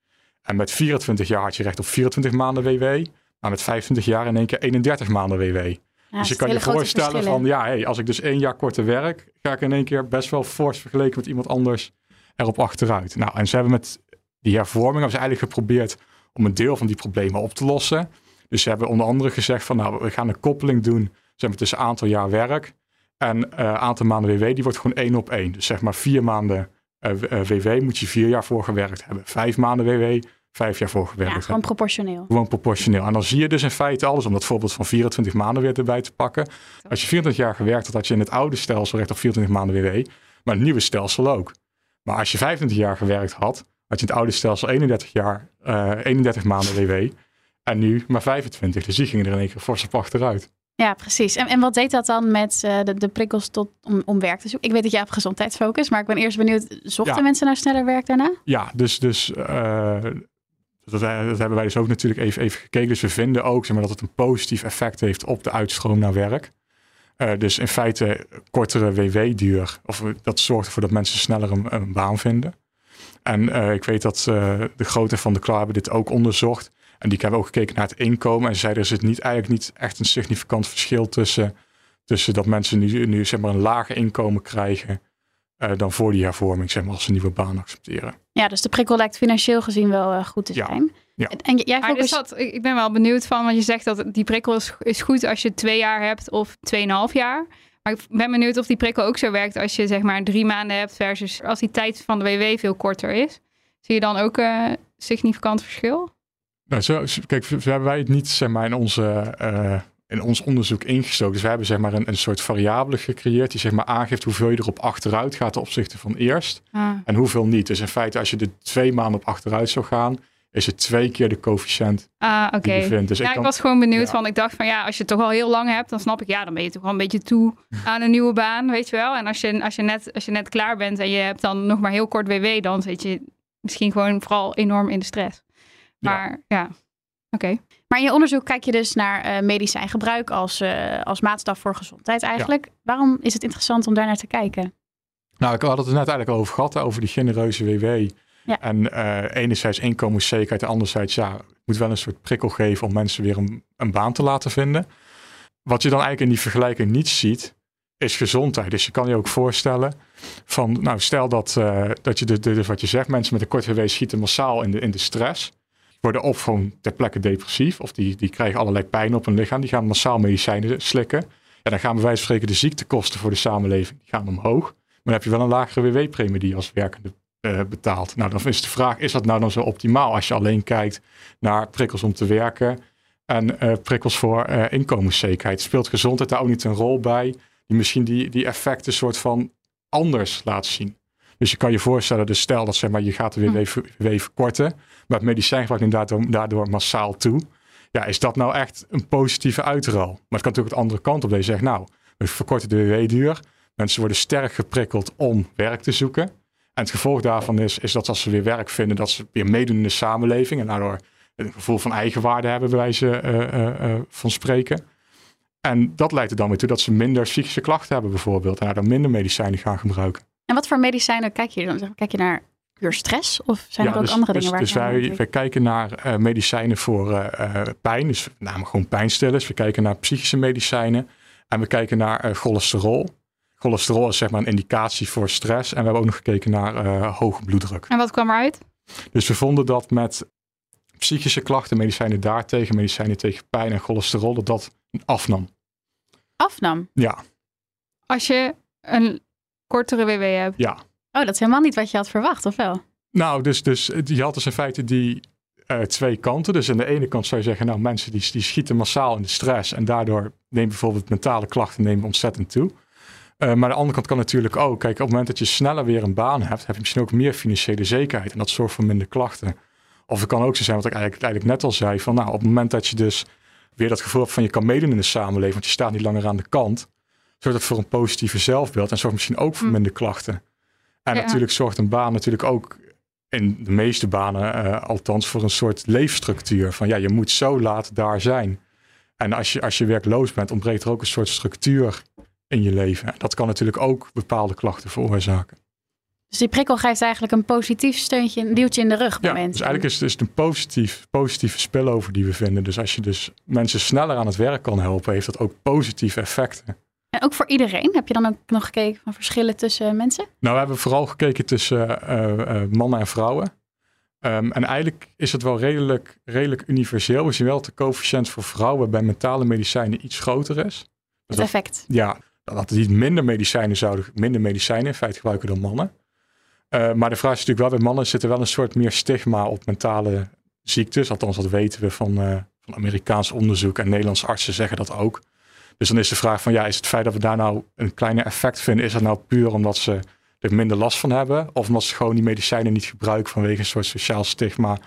En met 24 jaar had je recht op 24 maanden WW, maar met 25 jaar in één keer 31 maanden WW. dus je kan je voorstellen van, ja, hey, als ik dus één jaar korter werk, ga ik in één keer best wel fors vergeleken met iemand anders erop achteruit. Nou, en ze hebben met die hervorming hebben ze eigenlijk geprobeerd om een deel van die problemen op te lossen. Dus ze hebben onder andere gezegd van, nou, we gaan een koppeling doen zeg maar, tussen aantal jaar werk en uh, aantal maanden WW. Die wordt gewoon één op één. Dus zeg maar vier maanden WW eh, eh, moet je vier jaar voor gewerkt hebben. Vijf maanden WW, vijf jaar voor gewerkt ja, gewoon proportioneel. Gewoon proportioneel. En dan zie je dus in feite alles, om dat voorbeeld van 24 maanden weer erbij te pakken. Als je 24 jaar gewerkt had, had je in het oude stelsel recht op 24 maanden WW. Maar het nieuwe stelsel ook. Maar als je 25 jaar gewerkt had, had je in het oude stelsel 31 jaar, uh, 31 maanden WW. En nu maar 25. Dus die gingen er in één keer fors op achteruit. Ja, precies. En, en wat deed dat dan met uh, de, de, prikkels tot, om, om, werk te zoeken? Ik weet dat jij hebt gezondheidsfocus, maar ik ben eerst benieuwd, zochten mensen naar sneller werk daarna? Ja, dus, dus uh, dat, dat, hebben wij dus ook natuurlijk even, even gekeken. Dus we vinden ook zeg maar, dat het een positief effect heeft op de uitstroom naar werk. Uh, dus in feite kortere WW-duur, of dat zorgt ervoor dat mensen sneller een, een baan vinden. En ik weet dat de grootte van de Klaar hebben dit ook onderzocht. En die hebben ook gekeken naar het inkomen. En ze zeiden er zit niet, eigenlijk niet echt een significant verschil tussen, tussen dat mensen nu, nu zeg maar een lager inkomen krijgen uh, dan voor die hervorming, zeg maar, als ze een nieuwe baan accepteren. Ja, dus de prikkel lijkt financieel gezien wel uh, goed te zijn. Ja. En jij focus... dat, ik ben wel benieuwd van, want je zegt dat die prikkel is, is goed als je twee jaar hebt of tweeënhalf jaar. Maar ik ben benieuwd of die prikkel ook zo werkt als je zeg maar drie maanden hebt versus als die tijd van de WW veel korter is. Zie je dan ook een uh, significant verschil? Nou, zo, kijk, zo hebben wij het niet zeg maar, in, onze, uh, in ons onderzoek ingestoken. Dus wij hebben zeg maar, een, een soort variabele gecreëerd die zeg maar, aangeeft hoeveel je erop achteruit gaat ten opzichte van eerst. Ah. En hoeveel niet. Dus in feite, als je er twee maanden op achteruit zou gaan, is het twee keer de coëfficiënt ah, oké. je vindt. Dus ja, ik, was gewoon benieuwd ja. van, ik dacht van ja, als je het toch al heel lang hebt, dan snap ik, ja, dan ben je toch wel een beetje toe aan een nieuwe baan, weet je wel. En als je, als je, net, als je net klaar bent en je hebt dan nog maar heel kort WW, dan zit je misschien gewoon vooral enorm in de stress. Maar ja, ja. Oké. Maar in je onderzoek kijk je dus naar uh, medicijngebruik als, uh, als maatstaf voor gezondheid eigenlijk. Ja. Waarom is het interessant om daar naar te kijken? Nou, ik had het er net eigenlijk al over gehad, over die genereuze WW. Ja. En uh, enerzijds inkomenszekerheid, anderzijds ja, het moet wel een soort prikkel geven om mensen weer een, een baan te laten vinden. Wat je dan eigenlijk in die vergelijking niet ziet, is gezondheid. Dus je kan je ook voorstellen van, nou stel dat, uh, dat je, de, de, wat je zegt, mensen met een kort WW schieten massaal in de, in de stress worden of gewoon ter plekke depressief, of die, die krijgen allerlei pijn op hun lichaam, die gaan massaal medicijnen slikken. Ja, dan gaan bij wijze van spreken de ziektekosten voor de samenleving die gaan omhoog. Maar dan heb je wel een lagere WW-premie die je als werkende uh, betaalt. Nou, dan is de vraag, is dat nou dan zo optimaal als je alleen kijkt naar prikkels om te werken en uh, prikkels voor uh, inkomenszekerheid? Speelt gezondheid daar ook niet een rol bij, die misschien die, die effecten soort van anders laat zien? Dus je kan je voorstellen, dus stel dat zeg maar, je gaat de WW, WW verkorten, maar het medicijngebruik neemt daardoor, daardoor massaal toe. Ja, is dat nou echt een positieve uitrol? Maar het kan natuurlijk de andere kant op. Dat je zegt, nou, we verkorten de WW-duur. Mensen worden sterk geprikkeld om werk te zoeken. En het gevolg daarvan is, is dat als ze weer werk vinden, dat ze weer meedoen in de samenleving. En daardoor een gevoel van eigenwaarde hebben, bij wijze uh, uh, uh, van spreken. En dat leidt er dan weer toe dat ze minder psychische klachten hebben bijvoorbeeld. En daardoor minder medicijnen gaan gebruiken. En wat voor medicijnen kijk je dan? Kijk je naar puur stress? Of zijn ja, er ook dus, andere dus, dingen waar dus wij, wij kijken naar uh, medicijnen voor uh, pijn, dus namelijk gewoon pijnstillers. We kijken naar psychische medicijnen en we kijken naar uh, cholesterol. Cholesterol is zeg maar een indicatie voor stress. En we hebben ook nog gekeken naar hoge bloeddruk. En wat kwam eruit? Dus we vonden dat met psychische klachten, medicijnen daartegen, medicijnen tegen pijn en cholesterol, dat dat afnam. Afnam? Ja. Als je een kortere WW hebt? Ja. Oh, dat is helemaal niet wat je had verwacht, of wel? Nou, dus, dus je had dus in feite die uh, twee kanten. Dus aan de ene kant zou je zeggen, nou mensen die, die schieten massaal in de stress en daardoor nemen bijvoorbeeld mentale klachten nemen ontzettend toe. Uh, maar aan de andere kant kan natuurlijk ook, kijk, op het moment dat je sneller weer een baan hebt, heb je misschien ook meer financiële zekerheid. En dat zorgt voor minder klachten. Of het kan ook zo zijn, wat ik eigenlijk, eigenlijk net al zei, van nou, op het moment dat je dus weer dat gevoel hebt van je kan meedoen in de samenleving, want je staat niet langer aan de kant, zorgt dat voor een positieve zelfbeeld en zorgt misschien ook voor hm. minder klachten. En natuurlijk zorgt een baan natuurlijk ook in de meeste banen, uh, althans, voor een soort leefstructuur. Van ja, je moet zo laat daar zijn. En als je, als je werkloos bent, ontbreekt er ook een soort structuur in je leven. En dat kan natuurlijk ook bepaalde klachten veroorzaken. Dus die prikkel geeft eigenlijk een positief steuntje, een duwtje in de rug bij ja, mensen. Dus eigenlijk is het, is een positief, positieve spillover die we vinden. Dus als je dus mensen sneller aan het werk kan helpen, heeft dat ook positieve effecten. En ook voor iedereen? Heb je dan ook nog gekeken van verschillen tussen mensen? Nou, we hebben vooral gekeken tussen uh, uh, mannen en vrouwen. Um, en eigenlijk is het wel redelijk, redelijk universeel. We zien wel dat de coëfficiënt voor vrouwen bij mentale medicijnen iets groter is. het effect? ja, dat die minder medicijnen zouden, minder medicijnen in feite gebruiken dan mannen. Uh, maar de vraag is natuurlijk wel, bij mannen zit er wel een soort meer stigma op mentale ziektes. Althans, dat weten we van, uh, van Amerikaans onderzoek en Nederlandse artsen zeggen dat ook. Dus dan is de vraag van, ja, is het feit dat we daar nou een kleiner effect vinden, is dat nou puur omdat ze er minder last van hebben? Of omdat ze gewoon die medicijnen niet gebruiken vanwege een soort sociaal stigma,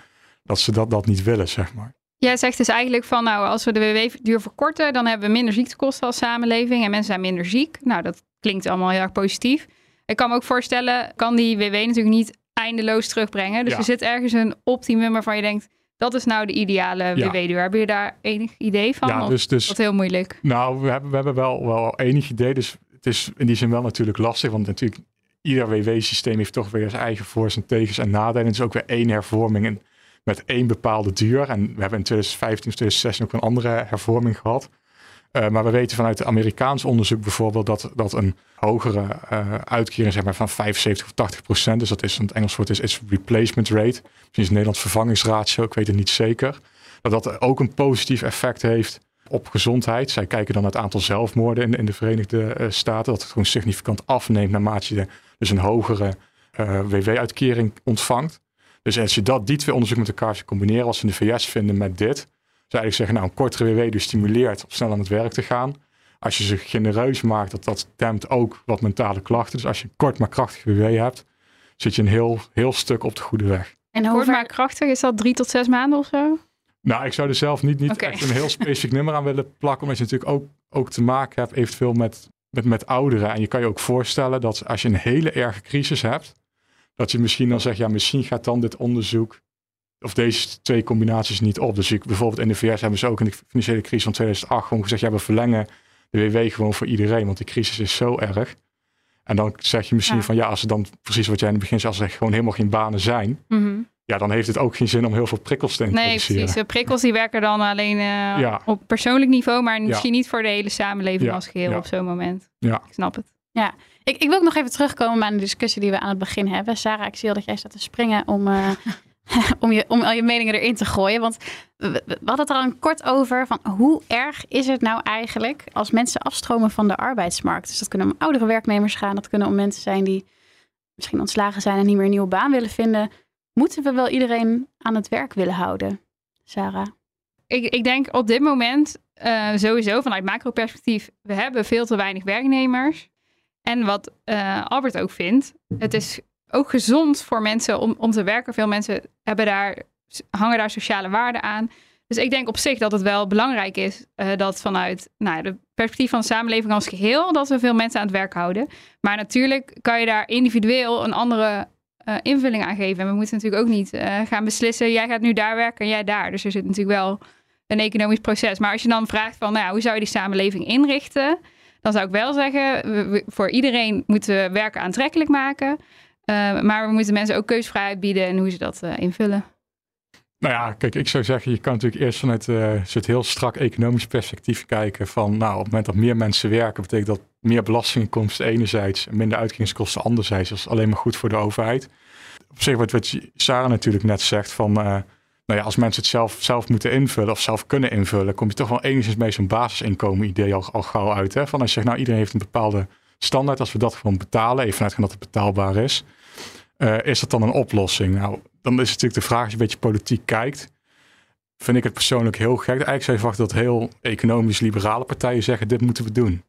dat ze dat, dat niet willen, zeg maar. Jij zegt dus eigenlijk van, nou, als we de WW-duur verkorten, dan hebben we minder ziektekosten als samenleving en mensen zijn minder ziek. Nou, dat klinkt allemaal heel erg positief. Ik kan me ook voorstellen, kan die WW natuurlijk niet eindeloos terugbrengen. Dus er zit ergens een optimum waarvan je denkt, dat is nou de ideale WW-duur. Heb je daar enig idee van? Ja, dus, dus, dat heel moeilijk? Nou, we hebben, we hebben wel, wel enig idee. Dus het is in die zin wel natuurlijk lastig. Want natuurlijk, ieder WW-systeem heeft toch weer zijn eigen voor's en tegens en nadelen. Het is ook weer één hervorming en met één bepaalde duur. En we hebben in 2015 of 2016 ook een andere hervorming gehad. Uh, maar we weten vanuit Amerikaans onderzoek bijvoorbeeld dat, dat een hogere uh, uitkering zeg maar, van 75 of 80 procent, dus dat is het Engels woord is, replacement rate, misschien is het Nederlands vervangingsratio, ik weet het niet zeker, dat dat ook een positief effect heeft op gezondheid. Zij kijken dan het aantal zelfmoorden in, in de Verenigde uh, Staten, dat het gewoon significant afneemt naarmate je dus een hogere WW-uitkering ontvangt. Dus als je dat, die twee onderzoeken met elkaar zou combineren, als ze in de VS vinden met dit, zou eigenlijk zeggen, nou, een kortere WW dus stimuleert om snel aan het werk te gaan. Als je ze genereus maakt, dat, dat dempt ook wat mentale klachten. Dus als je een kort maar krachtig WW hebt, zit je een heel, heel stuk op de goede weg. En hoe maar krachtig, is dat drie tot zes maanden of zo? Nou, ik zou er zelf niet, niet echt een heel specifiek nummer aan willen plakken. Omdat je natuurlijk ook, ook te maken hebt eventueel met, met, met ouderen. En je kan je ook voorstellen dat als je een hele erge crisis hebt, dat je misschien dan zegt, ja, misschien gaat dan dit onderzoek of deze twee combinaties niet op. Dus ik, bijvoorbeeld in de VS hebben ze ook in de financiële crisis van 2008 gewoon gezegd, ja, we verlengen de WW gewoon voor iedereen, want die crisis is zo erg. En dan zeg je misschien van ja, als er dan precies wat jij in het begin zei, als er gewoon helemaal geen banen zijn, mhm. ja, dan heeft het ook geen zin om heel veel prikkels te introduceren. Nee, precies. prikkels die werken dan alleen uh, op persoonlijk niveau, maar misschien niet voor de hele samenleving als geheel op zo'n moment. Ja. Ik snap het. Ja, ik, ik wil ook nog even terugkomen aan de discussie die we aan het begin hebben. Sarah, ik zie al dat jij staat te springen om uh, om, je, om al je meningen erin te gooien. Want we, hadden het er al kort over van hoe erg is het nou eigenlijk als mensen afstromen van de arbeidsmarkt. Dus dat kunnen om oudere werknemers gaan, dat kunnen om mensen zijn die misschien ontslagen zijn en niet meer een nieuwe baan willen vinden. Moeten we wel iedereen aan het werk willen houden, Sarah? Ik, ik denk op dit moment uh, sowieso vanuit macro-perspectief, we hebben veel te weinig werknemers. En wat uh, Albert ook vindt, het is ook gezond voor mensen om, om te werken. Veel mensen hebben daar, hangen daar sociale waarden aan. Dus ik denk op zich dat het wel belangrijk is uh, dat vanuit nou, de perspectief van de samenleving als geheel, dat we veel mensen aan het werk houden. Maar natuurlijk kan je daar individueel een andere uh, invulling aan geven. En we moeten natuurlijk ook niet uh, gaan beslissen, jij gaat nu daar werken en jij daar. Dus er zit natuurlijk wel een economisch proces. Maar als je dan vraagt van, nou, hoe zou je die samenleving inrichten? Dan zou ik wel zeggen, voor iedereen moeten we werken aantrekkelijk maken. Uh, maar we moeten mensen ook keusvrijheid bieden en hoe ze dat uh, invullen. Nou ja, kijk, ik zou zeggen, je kan natuurlijk eerst vanuit uh, het heel strak economisch perspectief kijken van, nou, op het moment dat meer mensen werken, betekent dat meer belastinginkomsten enerzijds en minder uitkeringskosten anderzijds. Dat is alleen maar goed voor de overheid. Op zich, wat, wat Sarah natuurlijk net zegt, van, nou ja, als mensen het zelf, zelf moeten invullen of zelf kunnen invullen, kom je toch wel enigszins mee zo'n basisinkomen idee al, al gauw uit. Hè? Van als je zegt, nou, iedereen heeft een bepaalde standaard, als we dat gewoon betalen, even vanuit dat het betaalbaar is, uh, is dat dan een oplossing? Nou, dan is het natuurlijk de vraag, als je een beetje politiek kijkt, vind ik het persoonlijk heel gek. Eigenlijk zou je verwachten dat heel economisch liberale partijen zeggen, dit moeten we doen.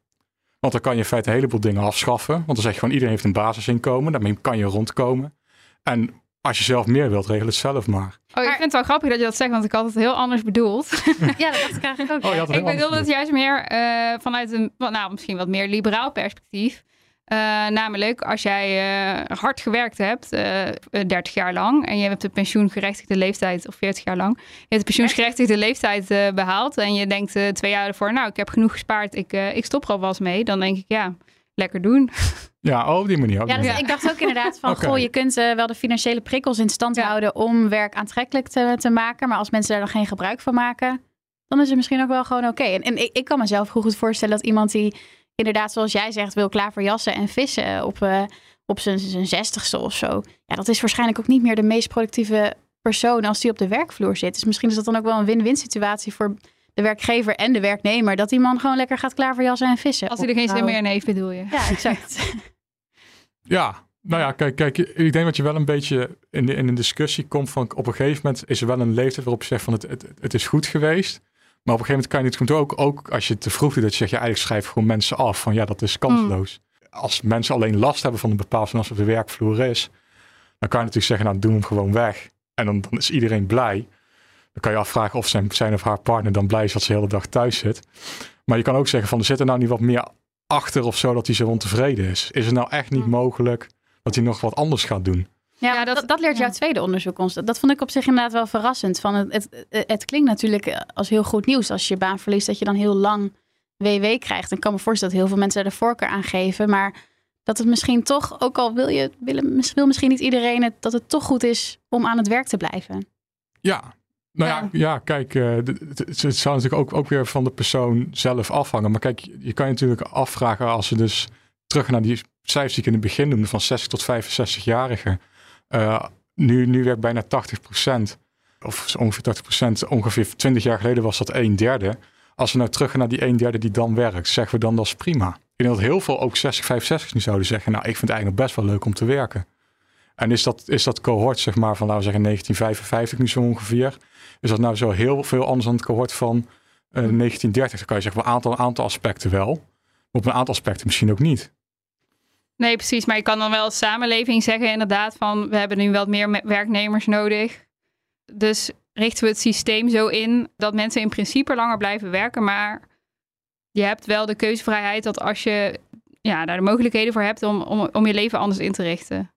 Want dan kan je in feite een heleboel dingen afschaffen. Want dan zeg je gewoon iedereen heeft een basisinkomen. Daarmee kan je rondkomen. En als je zelf meer wilt, regel het zelf maar. Oh, ik vind het wel grappig dat je dat zegt, want ik had het heel anders bedoeld. Ja, dat dacht ik eigenlijk ook. Oh, ik bedoelde het juist meer eh, vanuit een, wat- nou, misschien wat meer liberaal perspectief. Eh, namelijk, als jij eh, hard gewerkt hebt, eh, eh, 30 jaar lang, en je hebt de pensioengerechtigde leeftijd, of 40 jaar lang, je hebt de pensioengerechtigde leeftijd eh, behaald, en je denkt eh, twee jaar ervoor, nou, ik heb genoeg gespaard, ik, eh, ik stop er alvast mee, dan denk ik, ja, lekker doen. Ja, oh, op die manier. op die Ja, dus ik dacht ook inderdaad van, goh, je kunt wel de financiële prikkels in stand Ja. houden om werk aantrekkelijk te, te maken. Maar als mensen daar dan geen gebruik van maken, dan is het misschien ook wel gewoon oké. En, en ik, ik kan mezelf goed voorstellen dat iemand die inderdaad, zoals jij zegt, wil klaverjassen en vissen op, eh, op zijn, zijn zestigste of zo. Ja, dat is waarschijnlijk ook niet meer de meest productieve persoon als die op de werkvloer zit. Dus misschien is dat dan ook wel een win-win situatie voor de werkgever en de werknemer. Dat die man gewoon lekker gaat klaverjassen en vissen. Als hij er geen zin meer in heeft, bedoel je. Ja, exact. Ja, nou ja, kijk, kijk, ik denk dat je wel een beetje in, de, in een discussie komt van op een gegeven moment is er wel een leeftijd waarop je zegt van het, het, het is goed geweest. Maar op een gegeven moment kan je het ook, ook als je te vroeg doet, dat je zegt, ja, eigenlijk schrijf gewoon mensen af van ja, dat is kansloos. Als mensen alleen last hebben van een bepaald van als het op de werkvloer is, dan kan je natuurlijk zeggen, nou, doen we hem gewoon weg. En dan, dan is iedereen blij. Dan kan je afvragen of zijn, zijn of haar partner dan blij is dat ze de hele dag thuis zit. Maar je kan ook zeggen van, er zit er nou niet wat meer achter of zo dat hij zo ontevreden is. Is het nou echt niet Hm. mogelijk dat hij nog wat anders gaat doen? Ja, Ja, dat, dat- dat, leert ja. jouw tweede onderzoek ons. Dat vond ik op zich inderdaad wel verrassend. Van het, het, het klinkt natuurlijk als heel goed nieuws. Als je je baan verliest, dat je dan heel lang WW krijgt. En ik kan me voorstellen dat heel veel mensen daar de voorkeur aan geven. Maar dat het misschien toch, ook al wil, je, wil, wil misschien niet iedereen het, dat het toch goed is om aan het werk te blijven. Ja, nou ja, ja, kijk, eh, het zou natuurlijk ook, ook weer van de persoon zelf afhangen. Maar kijk, je kan je natuurlijk afvragen als ze dus terug naar die cijfers die ik in het begin noemde van 60 tot 65-jarigen. Eh, nu, nu werkt bijna 80% of ongeveer 80% ongeveer 20 jaar geleden was dat een derde. Als we nou terug gaan naar die een derde die dan werkt, zeggen we dan dat is prima. Ik denk dat heel veel ook 60, 65 nu zouden zeggen, nou ik vind het eigenlijk best wel leuk om te werken. En is dat, is dat cohort, zeg maar, van laten we zeggen 1955 nu zo ongeveer. Is dat nou zo heel veel anders dan het cohort van eh, 1930? Dan kan je zeggen, een aantal, aantal aspecten wel. Maar op een aantal aspecten misschien ook niet. Nee, precies. Maar je kan dan wel als samenleving zeggen inderdaad van we hebben nu wat meer me- werknemers nodig. Dus richten we het systeem zo in dat mensen in principe langer blijven werken. Maar je hebt wel de keuzevrijheid dat als je ja, daar de mogelijkheden voor hebt om, om, om je leven anders in te richten.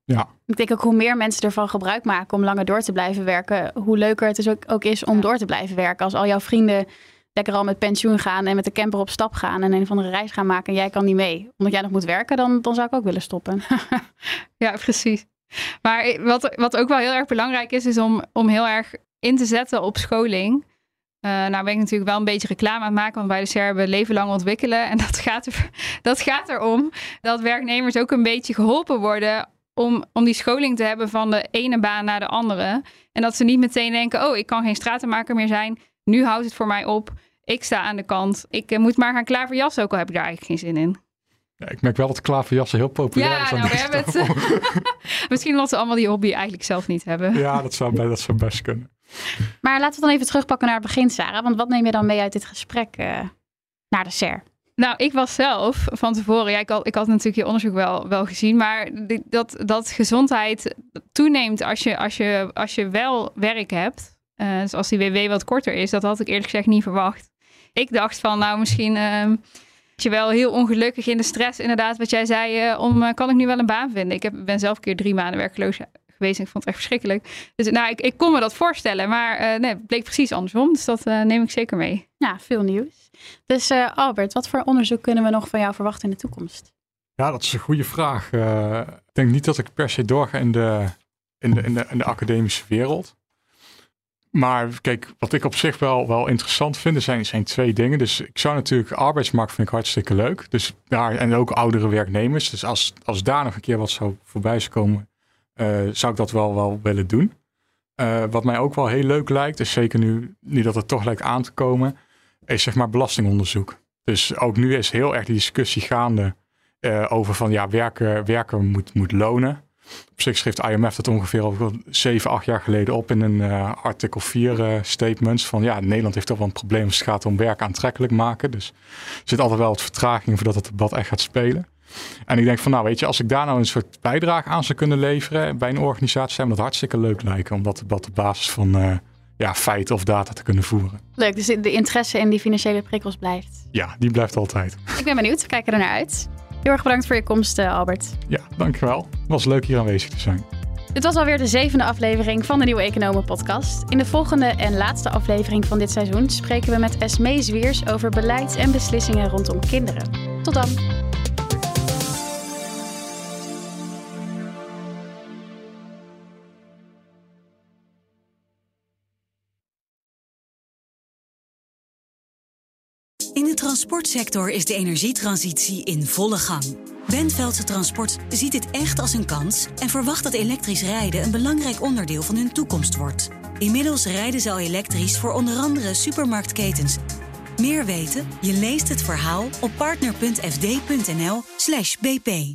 Ik denk ook hoe meer mensen ervan gebruik maken om langer door te blijven werken, hoe leuker het dus ook, ook is om Ja. door te blijven werken. Als al jouw vrienden lekker al met pensioen gaan en met de camper op stap gaan en een of andere reis gaan maken en jij kan niet mee, omdat jij nog moet werken, dan, dan zou ik ook willen stoppen. Ja, precies. Maar wat, wat ook wel heel erg belangrijk is, is om, om heel erg in te zetten op scholing. Eh, nou ben ik natuurlijk wel een beetje reclame aan het maken, want bij de SER leven lang ontwikkelen. En dat gaat, er, dat gaat erom dat werknemers ook een beetje geholpen worden om, om die scholing te hebben van de ene baan naar de andere. En dat ze niet meteen denken, oh, ik kan geen stratenmaker meer zijn. Nu houdt het voor mij op. Ik sta aan de kant. Ik eh, moet maar gaan klaverjassen, ook al heb ik daar eigenlijk geen zin in. Ja, ik merk wel dat klaverjassen heel populair Ja, is. aan nou, we hebben het. Misschien omdat ze allemaal die hobby eigenlijk zelf niet hebben. Ja, dat zou, dat zou best kunnen. Maar laten we dan even terugpakken naar het begin, Sarah. Want wat neem je dan mee uit dit gesprek eh, naar de SER? Nou, ik was zelf van tevoren, ja, ik, had, ik had natuurlijk je onderzoek wel, wel gezien, maar die- dat, dat gezondheid toeneemt als je, als je, als je wel werk hebt. Eh, dus als die WW wat korter is, dat had ik eerlijk gezegd niet verwacht. Ik dacht van, nou, misschien ehm is je wel heel ongelukkig in de stress, inderdaad, wat jij zei, eh, om eh, kan ik nu wel een baan vinden? Ik heb, ben zelf een keer drie maanden werkloos geweest en ik vond het echt verschrikkelijk. Dus nou, ik, ik kon me dat voorstellen, maar eh, nee, het bleek precies andersom. Dus dat eh, neem ik zeker mee. Ja, veel nieuws. Dus eh, Albert, wat voor onderzoek kunnen we nog van jou verwachten in de toekomst? Ja, dat is een goede vraag. Eh, ik denk niet dat ik per se doorga in de, in de, in de, in de academische wereld. Maar kijk, wat ik op zich wel, wel interessant vind, zijn, zijn twee dingen. Dus ik zou natuurlijk, arbeidsmarkt vind ik hartstikke leuk. Dus daar, en ook oudere werknemers. Dus als, als daar nog een keer wat zou voorbij komen, eh, zou ik dat wel, wel willen doen. Eh, wat mij ook wel heel leuk lijkt, is zeker nu, nu dat het toch lijkt aan te komen, is zeg maar belastingonderzoek. Dus ook nu is heel erg die discussie gaande eh, over van ja, werken, werken moet, moet lonen. Op zich schreef IMF dat ongeveer al 7, 8 jaar geleden op in een uh, artikel 4 uh, statements. Van ja, Nederland heeft toch wel een probleem als het gaat om werk aantrekkelijk maken. Dus er zit altijd wel wat vertraging voordat het debat echt gaat spelen. En ik denk van nou weet je, als ik daar nou een soort bijdrage aan zou kunnen leveren bij een organisatie, zou me dat hartstikke leuk lijken. Om dat debat op basis van uh, ja, feiten of data te kunnen voeren. Leuk, dus de interesse in die financiële prikkels blijft. Ja, die blijft altijd. Ik ben benieuwd, we kijken er naar uit. Heel erg bedankt voor je komst, uh, Albert. Ja, dankjewel. Het was leuk hier aanwezig te zijn. Dit was alweer de zevende aflevering van de Nieuwe Economen podcast. In de volgende en laatste aflevering van dit seizoen spreken we met Esmee Zwiers over beleid en beslissingen rondom kinderen. Tot dan! Transportsector is de energietransitie in volle gang. Bentveldse Transport ziet dit echt als een kans en verwacht dat elektrisch rijden een belangrijk onderdeel van hun toekomst wordt. Inmiddels rijden ze al elektrisch voor onder andere supermarktketens. Meer weten? Je leest het verhaal op partner.fd.nl/bp.